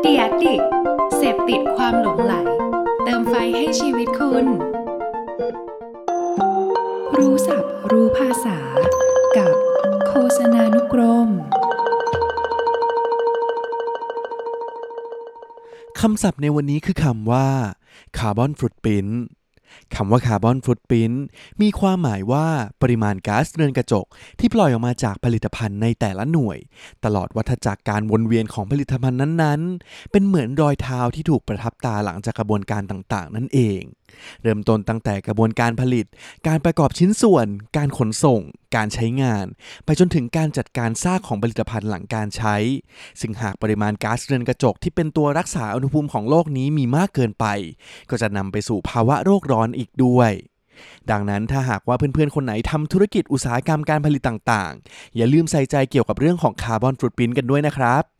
เดียดิกเสพติดความหลงไหล เติมไฟให้ชีวิตคุณ รู้ศัพท์รู้ภาษา กับโฆษณานุกรมคำศัพท์ในวันนี้คือคำว่าคาร์บอนฟุตปริน คำว่าคาร์บอนฟุตปรินมีความหมายว่าปริมาณก๊าซเรือนกระจก ที่ปล่อยออกมาจากผลิตภัณฑ์ในแต่ละหน่วย ตลอดวัฏจักรการวนเวียนของผลิตภัณฑ์นั้นๆ เป็นเหมือนรอยเท้าที่ถูกประทับตาหลังจากกระบวนการต่างๆ นั่นเองเริ่มต้นตั้งแต่กระบวนการผลิต การประกอบชิ้นส่วน การขนส่ง การใช้งาน ไปจนถึงการจัดการซากของผลิตภัณฑ์หลังการใช้ ซึ่งหากปริมาณก๊าซเรือนกระจกที่เป็นตัวรักษาอุณหภูมิของโลกนี้มีมากเกินไป ก็จะนำไปสู่ภาวะโรคร้อนอีกด้วยดังนั้นถ้าหากว่าเพื่อนๆ คนไหนทำธุรกิจอุตสาหกรรมการผลิตต่างๆ อย่าลืมใส่ใจเกี่ยวกับเรื่องของคาร์บอนฟุตปรินกันด้วยนะครับ